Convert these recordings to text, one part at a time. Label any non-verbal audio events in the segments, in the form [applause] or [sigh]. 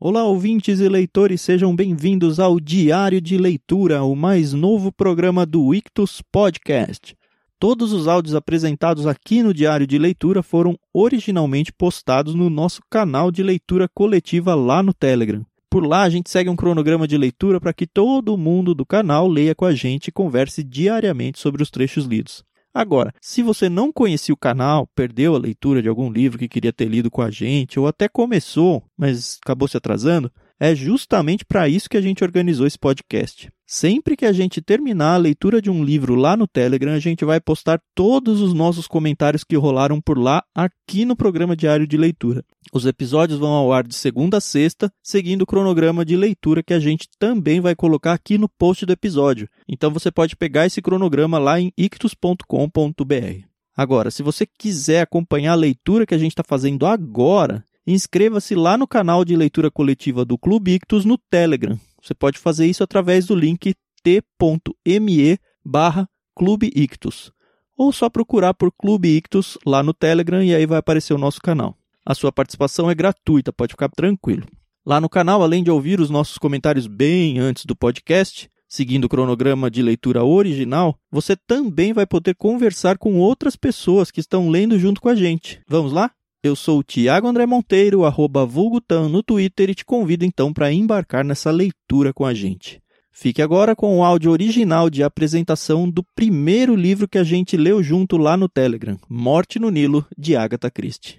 Olá, ouvintes e leitores, sejam bem-vindos ao Diário de Leitura, o mais novo programa do Ictus Podcast. Todos os áudios apresentados aqui no Diário de Leitura foram originalmente postados no nosso canal de leitura coletiva lá no Telegram. Por lá a gente segue um cronograma de leitura para que todo mundo do canal leia com a gente e converse diariamente sobre os trechos lidos. Agora, se você não conhecia o canal, perdeu a leitura de algum livro que queria ter lido com a gente, ou até começou, mas acabou se atrasando, é justamente para isso que a gente organizou esse podcast. Sempre que a gente terminar a leitura de um livro lá no Telegram, a gente vai postar todos os nossos comentários que rolaram por lá aqui no programa diário de leitura. Os episódios vão ao ar de segunda a sexta, seguindo o cronograma de leitura que a gente também vai colocar aqui no post do episódio. Então você pode pegar esse cronograma lá em ictus.com.br. Agora, se você quiser acompanhar a leitura que a gente está fazendo agora, inscreva-se lá no canal de leitura coletiva do Clube Ictus no Telegram. Você pode fazer isso através do link t.me barra Clube Ictus. Ou só procurar por Clube Ictus lá no Telegram e aí vai aparecer o nosso canal. A sua participação é gratuita, pode ficar tranquilo. Lá no canal, além de ouvir os nossos comentários bem antes do podcast, seguindo o cronograma de leitura original, você também vai poder conversar com outras pessoas que estão lendo junto com a gente. Vamos lá? Eu sou o Tiago André Monteiro, arroba Vulgutan no Twitter e te convido então para embarcar nessa leitura com a gente. Fique agora com o áudio original de apresentação do primeiro livro que a gente leu junto lá no Telegram, Morte no Nilo, de Agatha Christie.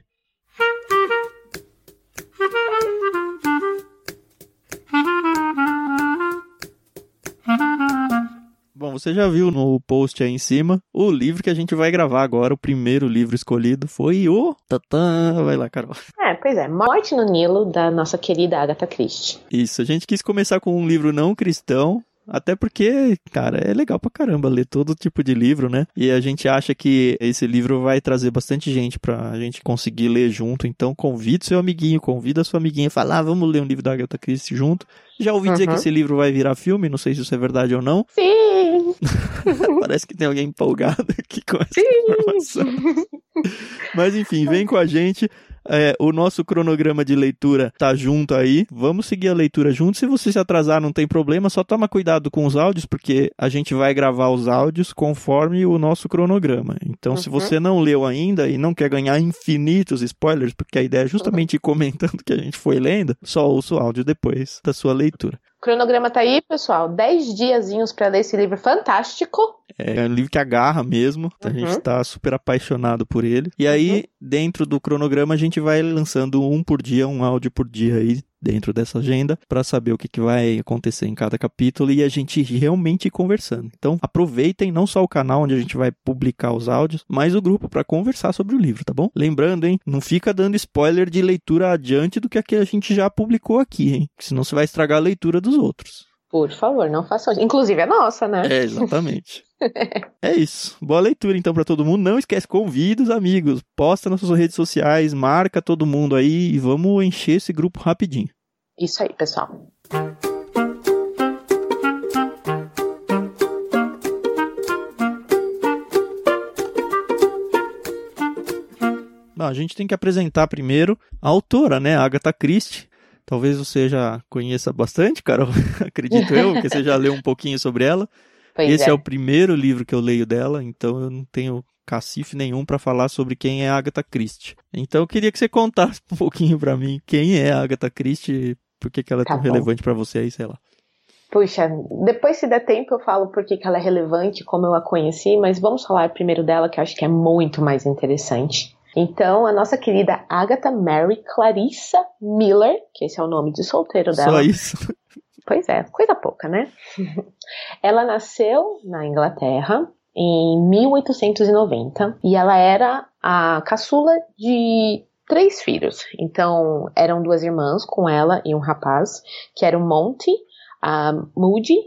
Bom, você já viu no post aí em cima o livro que a gente vai gravar agora, o primeiro livro escolhido foi o Tatã, vai lá, Carol. É, pois é, Morte no Nilo da nossa querida Agatha Christie. Isso, a gente quis começar com um livro não cristão, até porque, cara, é legal pra caramba ler todo tipo de livro, né? E a gente acha que esse livro vai trazer bastante gente pra gente conseguir ler junto. Então, convide seu amiguinho, convida sua amiguinha a falar, ah, vamos ler um livro da Agatha Christie junto. Já ouvi uhum. dizer que esse livro vai virar filme, não sei se isso é verdade ou não. Sim! [laughs] Parece que tem alguém empolgado aqui com essa Sim. informação. [laughs] Mas enfim, vem com a gente. É, o nosso cronograma de leitura tá junto aí. Vamos seguir a leitura junto. Se você se atrasar, não tem problema, só toma cuidado com os áudios, porque a gente vai gravar os áudios conforme o nosso cronograma. Então, uhum. se você não leu ainda e não quer ganhar infinitos spoilers, porque a ideia é justamente ir comentando o que a gente foi lendo, só ouça o áudio depois da sua leitura. O cronograma tá aí, pessoal. Dez diazinhos para ler esse livro fantástico. É um livro que agarra mesmo. A gente uhum. tá super apaixonado por ele. E aí, uhum. dentro do cronograma, a gente vai lançando um por dia, um áudio por dia aí dentro dessa agenda para saber o que, que vai acontecer em cada capítulo e a gente realmente conversando. Então, aproveitem não só o canal onde a gente vai publicar os áudios, mas o grupo para conversar sobre o livro, tá bom? Lembrando, hein, não fica dando spoiler de leitura adiante do que a gente já publicou aqui, hein? Senão você vai estragar a leitura dos outros. Por favor, não façam isso. Inclusive é nossa, né? É, exatamente. [laughs] é isso. Boa leitura então para todo mundo. Não esquece, convida os amigos, posta nas suas redes sociais, marca todo mundo aí e vamos encher esse grupo rapidinho. Isso aí, pessoal. Bom, a gente tem que apresentar primeiro a autora, né, a Agatha Christie. Talvez você já conheça bastante, Carol, [laughs] acredito eu, porque você já leu um pouquinho sobre ela. Pois Esse é. é. o primeiro livro que eu leio dela, então eu não tenho cacife nenhum para falar sobre quem é a Agatha Christie. Então eu queria que você contasse um pouquinho para mim quem é a Agatha Christie, por que, que ela é tá tão bom. relevante para você aí, sei lá. Puxa, depois se der tempo eu falo por que, que ela é relevante, como eu a conheci, mas vamos falar primeiro dela, que eu acho que é muito mais interessante. Então, a nossa querida Agatha Mary Clarissa Miller, que esse é o nome de solteiro dela. Só isso. [laughs] Pois é, coisa pouca, né? [laughs] ela nasceu na Inglaterra em 1890 e ela era a caçula de três filhos. Então, eram duas irmãs com ela e um rapaz, que era o Monty, a Moody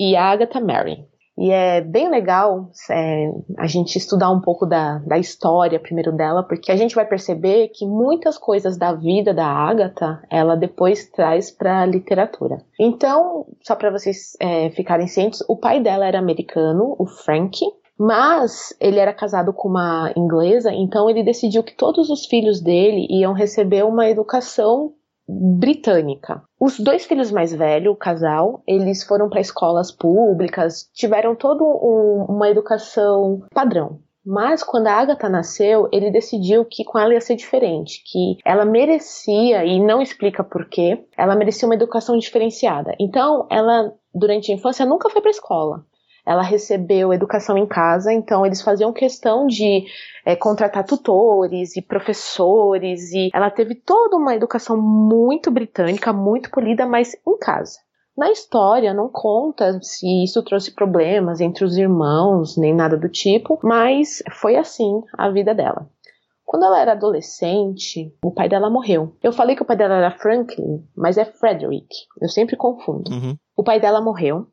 e a Agatha Mary. E é bem legal é, a gente estudar um pouco da, da história primeiro dela, porque a gente vai perceber que muitas coisas da vida da Agatha ela depois traz para a literatura. Então, só para vocês é, ficarem cientes, o pai dela era americano, o Frank, mas ele era casado com uma inglesa, então ele decidiu que todos os filhos dele iam receber uma educação britânica. Os dois filhos mais velhos, o casal, eles foram para escolas públicas, tiveram toda um, uma educação padrão. Mas quando a Agatha nasceu, ele decidiu que com ela ia ser diferente, que ela merecia, e não explica porquê, ela merecia uma educação diferenciada. Então, ela, durante a infância, nunca foi para escola. Ela recebeu educação em casa, então eles faziam questão de é, contratar tutores e professores, e ela teve toda uma educação muito britânica, muito polida, mas em casa. Na história não conta se isso trouxe problemas entre os irmãos, nem nada do tipo, mas foi assim a vida dela. Quando ela era adolescente, o pai dela morreu. Eu falei que o pai dela era Franklin, mas é Frederick. Eu sempre confundo. Uhum. O pai dela morreu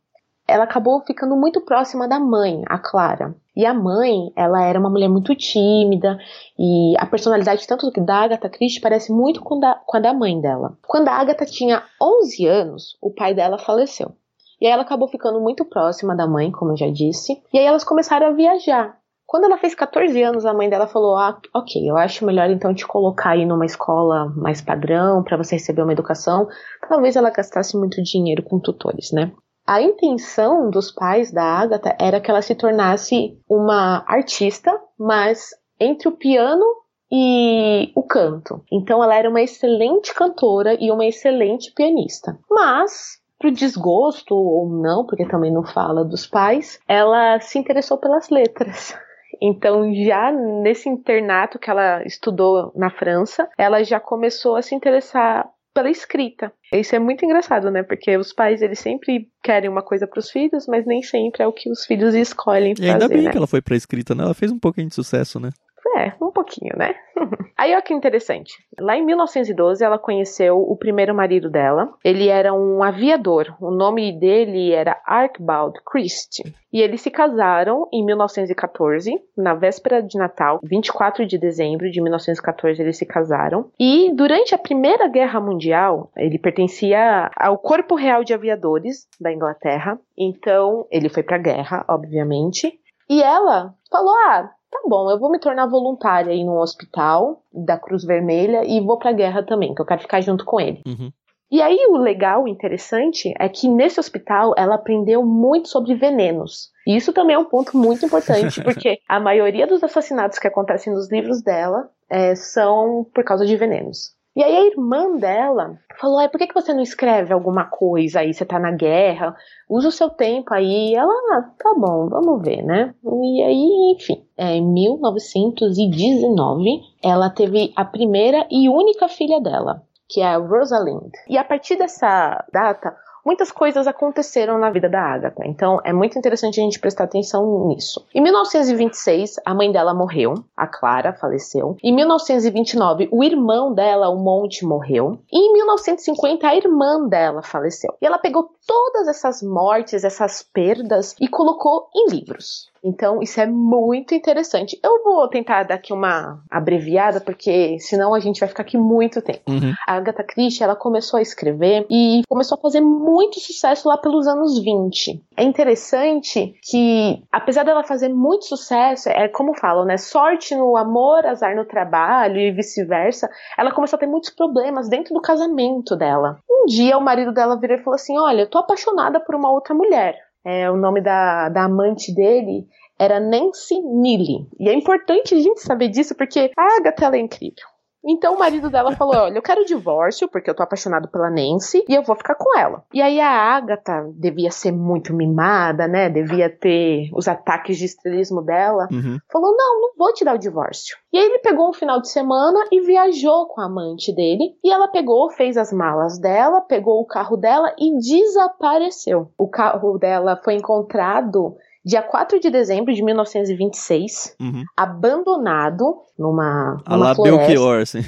ela acabou ficando muito próxima da mãe, a Clara. E a mãe, ela era uma mulher muito tímida e a personalidade tanto da Agatha Christie parece muito com, da, com a da mãe dela. Quando a Agatha tinha 11 anos, o pai dela faleceu. E aí ela acabou ficando muito próxima da mãe, como eu já disse. E aí elas começaram a viajar. Quando ela fez 14 anos, a mãe dela falou: Ah, ok, eu acho melhor então te colocar aí numa escola mais padrão para você receber uma educação. Talvez ela gastasse muito dinheiro com tutores, né? A intenção dos pais da Agatha era que ela se tornasse uma artista, mas entre o piano e o canto. Então ela era uma excelente cantora e uma excelente pianista. Mas pro desgosto ou não, porque também não fala dos pais, ela se interessou pelas letras. [laughs] Então, já nesse internato que ela estudou na França, ela já começou a se interessar pela escrita. Isso é muito engraçado, né? Porque os pais, eles sempre querem uma coisa para os filhos, mas nem sempre é o que os filhos escolhem fazer, E ainda bem né? que ela foi pra escrita, né? Ela fez um pouquinho de sucesso, né? É, um pouquinho, né? [laughs] Aí olha que interessante. Lá em 1912, ela conheceu o primeiro marido dela. Ele era um aviador. O nome dele era Archibald Christie. E eles se casaram em 1914, na véspera de Natal, 24 de dezembro de 1914, eles se casaram. E durante a Primeira Guerra Mundial, ele pertencia ao Corpo Real de Aviadores da Inglaterra. Então, ele foi pra guerra, obviamente. E ela falou: Ah, tá bom, eu vou me tornar voluntária aí num hospital da Cruz Vermelha e vou pra guerra também, que eu quero ficar junto com ele. Uhum. E aí o legal, o interessante, é que nesse hospital ela aprendeu muito sobre venenos. E isso também é um ponto muito importante, [laughs] porque a maioria dos assassinatos que acontecem nos livros dela é, são por causa de venenos. E aí a irmã dela falou, por que, que você não escreve alguma coisa aí? Você tá na guerra, usa o seu tempo aí. Ela, ah, tá bom, vamos ver, né? E aí, enfim, é, em 1919, ela teve a primeira e única filha dela, que é a Rosalind. E a partir dessa data, muitas coisas aconteceram na vida da Agatha. Então é muito interessante a gente prestar atenção nisso. Em 1926, a mãe dela morreu, a Clara faleceu. Em 1929, o irmão dela, o Monte, morreu. E em 1950, a irmã dela faleceu. E ela pegou todas essas mortes, essas perdas e colocou em livros. Então, isso é muito interessante. Eu vou tentar dar aqui uma abreviada, porque senão a gente vai ficar aqui muito tempo. Uhum. A Agatha Christie, ela começou a escrever e começou a fazer muito sucesso lá pelos anos 20. É interessante que, apesar dela fazer muito sucesso, é como falam, né? Sorte no amor, azar no trabalho e vice-versa. Ela começou a ter muitos problemas dentro do casamento dela. Um dia, o marido dela virou e falou assim: Olha, eu tô apaixonada por uma outra mulher. É, o nome da, da amante dele era Nancy Neely. E é importante a gente saber disso porque a Agatha é incrível. Então o marido dela falou: Olha, eu quero o divórcio porque eu tô apaixonado pela Nancy e eu vou ficar com ela. E aí a Agatha devia ser muito mimada, né? Devia ter os ataques de estrelismo dela. Uhum. Falou: Não, não vou te dar o divórcio. E aí ele pegou um final de semana e viajou com a amante dele. E ela pegou, fez as malas dela, pegou o carro dela e desapareceu. O carro dela foi encontrado dia 4 de dezembro de 1926, Uhum. abandonado numa, A numa lá floresta. Belchior, assim.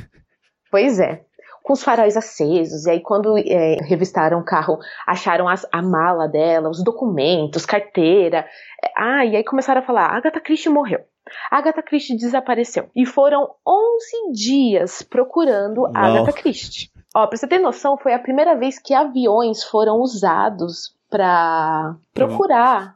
Pois é. Com os faróis acesos, e aí quando é, revistaram o carro, acharam as- a mala dela, os documentos, carteira. É, Ah, e aí começaram a falar, Agatha Christie morreu. Agatha Christie desapareceu. E foram 11 dias procurando a Uau. Agatha Christie. Ó, pra você ter noção, foi a primeira vez que aviões foram usados para procurar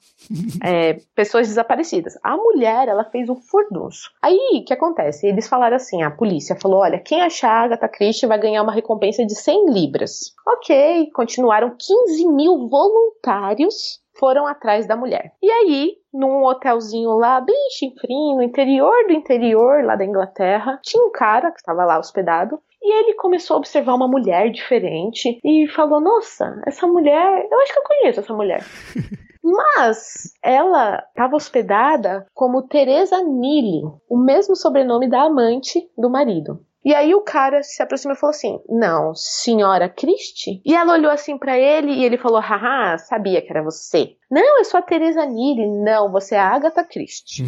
é, pessoas desaparecidas. A mulher, ela fez um furdunço. Aí, o que acontece? Eles falaram assim, a polícia falou, olha, quem achar a Agatha Christie vai ganhar uma recompensa de 100 libras. Ok, continuaram 15 mil voluntários foram atrás da mulher. E aí, num hotelzinho lá, bem chinfrinho, no interior do interior, lá da Inglaterra, tinha um cara que estava lá hospedado. E ele começou a observar uma mulher diferente e falou: Nossa, essa mulher, eu acho que eu conheço essa mulher. [laughs] Mas ela estava hospedada como Teresa Nili, o mesmo sobrenome da amante do marido. E aí o cara se aproximou e falou assim: Não, senhora Christie? E ela olhou assim para ele e ele falou: Haha, sabia que era você. Não, eu sou a Teresa Nili. Não, você é a Agatha Christie.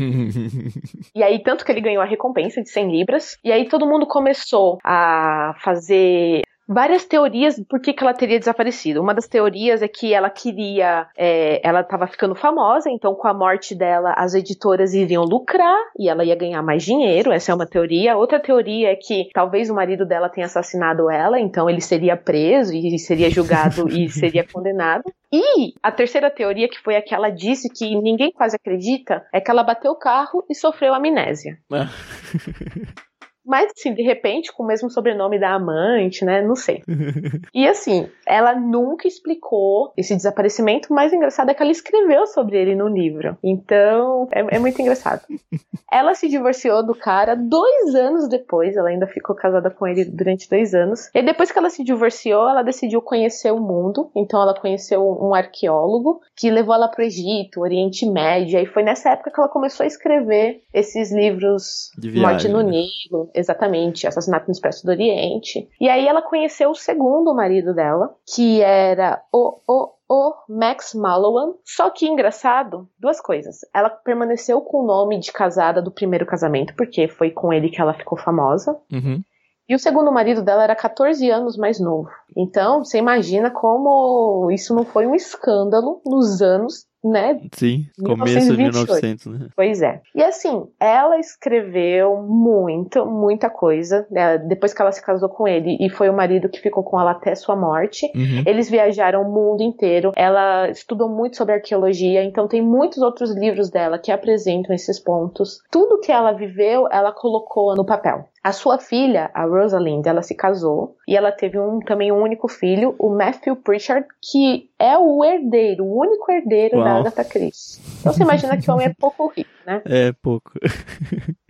[laughs] e aí, tanto que ele ganhou a recompensa de 100 libras. E aí todo mundo começou a fazer várias teorias por que, que ela teria desaparecido. Uma das teorias é que ela queria. É, ela estava ficando famosa, então com a morte dela, as editoras iriam lucrar e ela ia ganhar mais dinheiro. Essa é uma teoria. Outra teoria é que talvez o marido dela tenha assassinado ela, então ele seria preso e seria julgado [laughs] e seria condenado. E a terceira teoria, que foi a que ela disse que ninguém quase acredita, é que ela bateu o carro e sofreu amnésia. [laughs] Mas, assim, de repente, com o mesmo sobrenome da amante, né? Não sei. [laughs] e, assim, ela nunca explicou esse desaparecimento. O mais engraçado é que ela escreveu sobre ele no livro. Então, é, é muito engraçado. [laughs] ela se divorciou do cara dois anos depois. Ela ainda ficou casada com ele durante dois anos. E depois que ela se divorciou, ela decidiu conhecer o mundo. Então, ela conheceu um arqueólogo que levou ela para o Egito, Oriente Médio. E foi nessa época que ela começou a escrever esses livros De viagem, Morte no né? Nilo, exatamente, Assassinato no Expresso do Oriente. E aí ela conheceu o segundo marido dela, que era o, o, o Max Mallowan. Só que engraçado, duas coisas. Ela permaneceu com o nome de casada do primeiro casamento, porque foi com ele que ela ficou famosa. Uhum. E o segundo marido dela era 14 anos mais novo. Então, você imagina como isso não foi um escândalo nos anos, né, Sim, começo de 1928. 1900, né? Pois é. E assim, ela escreveu muito, muita coisa. né? Depois que ela se casou com ele, e foi o marido que ficou com ela até sua morte. Uhum. Eles viajaram o mundo inteiro. Ela estudou muito sobre arqueologia, então tem muitos outros livros dela que apresentam esses pontos. Tudo que ela viveu, ela colocou no papel. A sua filha, a Rosalind, ela se casou e ela teve um, também um único filho, o Matthew Pritchard, que é o herdeiro, o único herdeiro da. Agatha Christie. Então você imagina que o homem é pouco rico, né? [laughs] É pouco.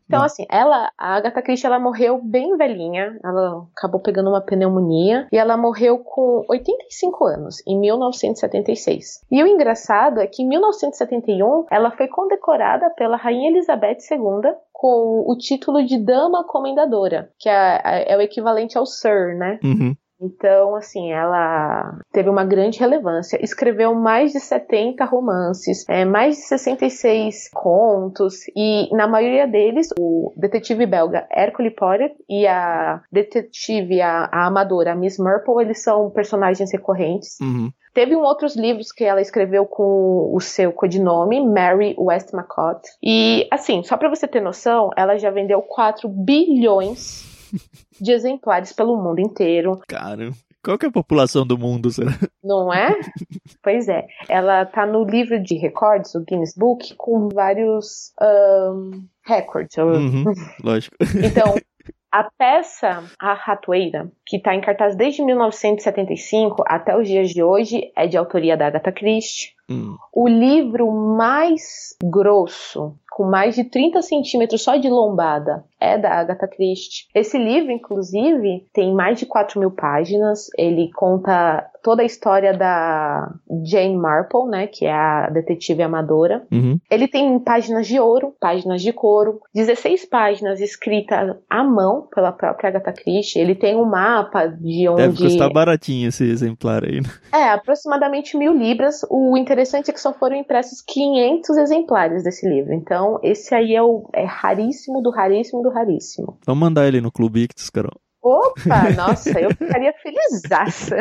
Então, assim, ela, a Agatha Christie, ela morreu bem velhinha. Ela acabou pegando uma pneumonia e ela morreu com 85 anos, em 1976. E o engraçado é que em 1971 ela foi condecorada pela Rainha Elizabeth II com o título de Dama Comendadora, que é, é o equivalente ao Sir, né? Uhum. Então, assim, ela teve uma grande relevância. Escreveu mais de 70 romances, é, mais de 66 contos, e na maioria deles, o detetive belga Hercule Poirot e a detetive, a, a amadora, Miss Marple, eles são personagens recorrentes. Uhum. Teve um outros livros que ela escreveu com o seu codinome, Mary Westmacott. E, assim, só pra você ter noção, ela já vendeu 4 bilhões [laughs] de exemplares pelo mundo inteiro. Cara, qual que é a população do mundo, será? Não é? [laughs] pois é. Ela tá no livro de recordes, o Guinness Book, com vários ahn, recordes. Uhum, [laughs] lógico. Então, a peça A Ratoeira, que está em cartaz desde 1975 até os dias de hoje, é de autoria da Agatha Christie. Hum. O livro mais grosso, com mais de 30 centímetros só de lombada, é da Agatha Christie. Esse livro, inclusive, tem mais de 4 mil páginas. Ele conta toda a história da Jane Marple, né, que é a detetive amadora. Uhum. Ele tem páginas de ouro, páginas de couro, 16 páginas escritas à mão pela própria Agatha Christie. Ele tem um mapa de onde... Deve custar baratinho esse exemplar aí, né? É, aproximadamente mil libras. O interessante é que só foram impressos 500 exemplares desse livro. Então, esse aí é, o, é raríssimo do raríssimo do raríssimo. Vamos mandar ele no Clube Ictus, Carol. Opa, [laughs] nossa, eu ficaria felizaça.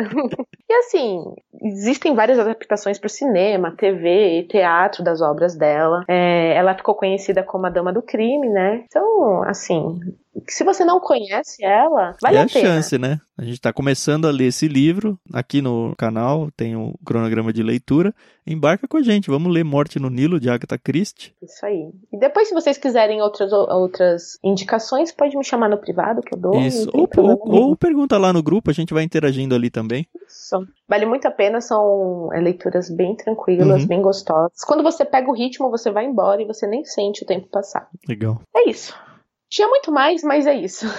E assim, existem várias adaptações para o cinema, TV e teatro das obras dela. É, ela ficou conhecida como a Dama do Crime, né? Então, assim, se você não conhece ela, vale é a pena. chance, né? A gente está começando a ler esse livro aqui no canal, tem o um cronograma de leitura. Embarca com a gente, vamos ler Morte no Nilo de Agatha Christie. Isso aí. E depois, se vocês quiserem outras, outras indicações, pode me chamar no privado que eu dou. Isso. Ou, ou, ou, pergunta lá no grupo, a gente vai interagindo ali também. Isso. Vale muito a pena, são é, leituras bem tranquilas, uhum. bem gostosas. Quando você pega o ritmo, você vai embora e você nem sente o tempo passar. Legal. É isso. Tinha muito mais, mas é isso. [laughs]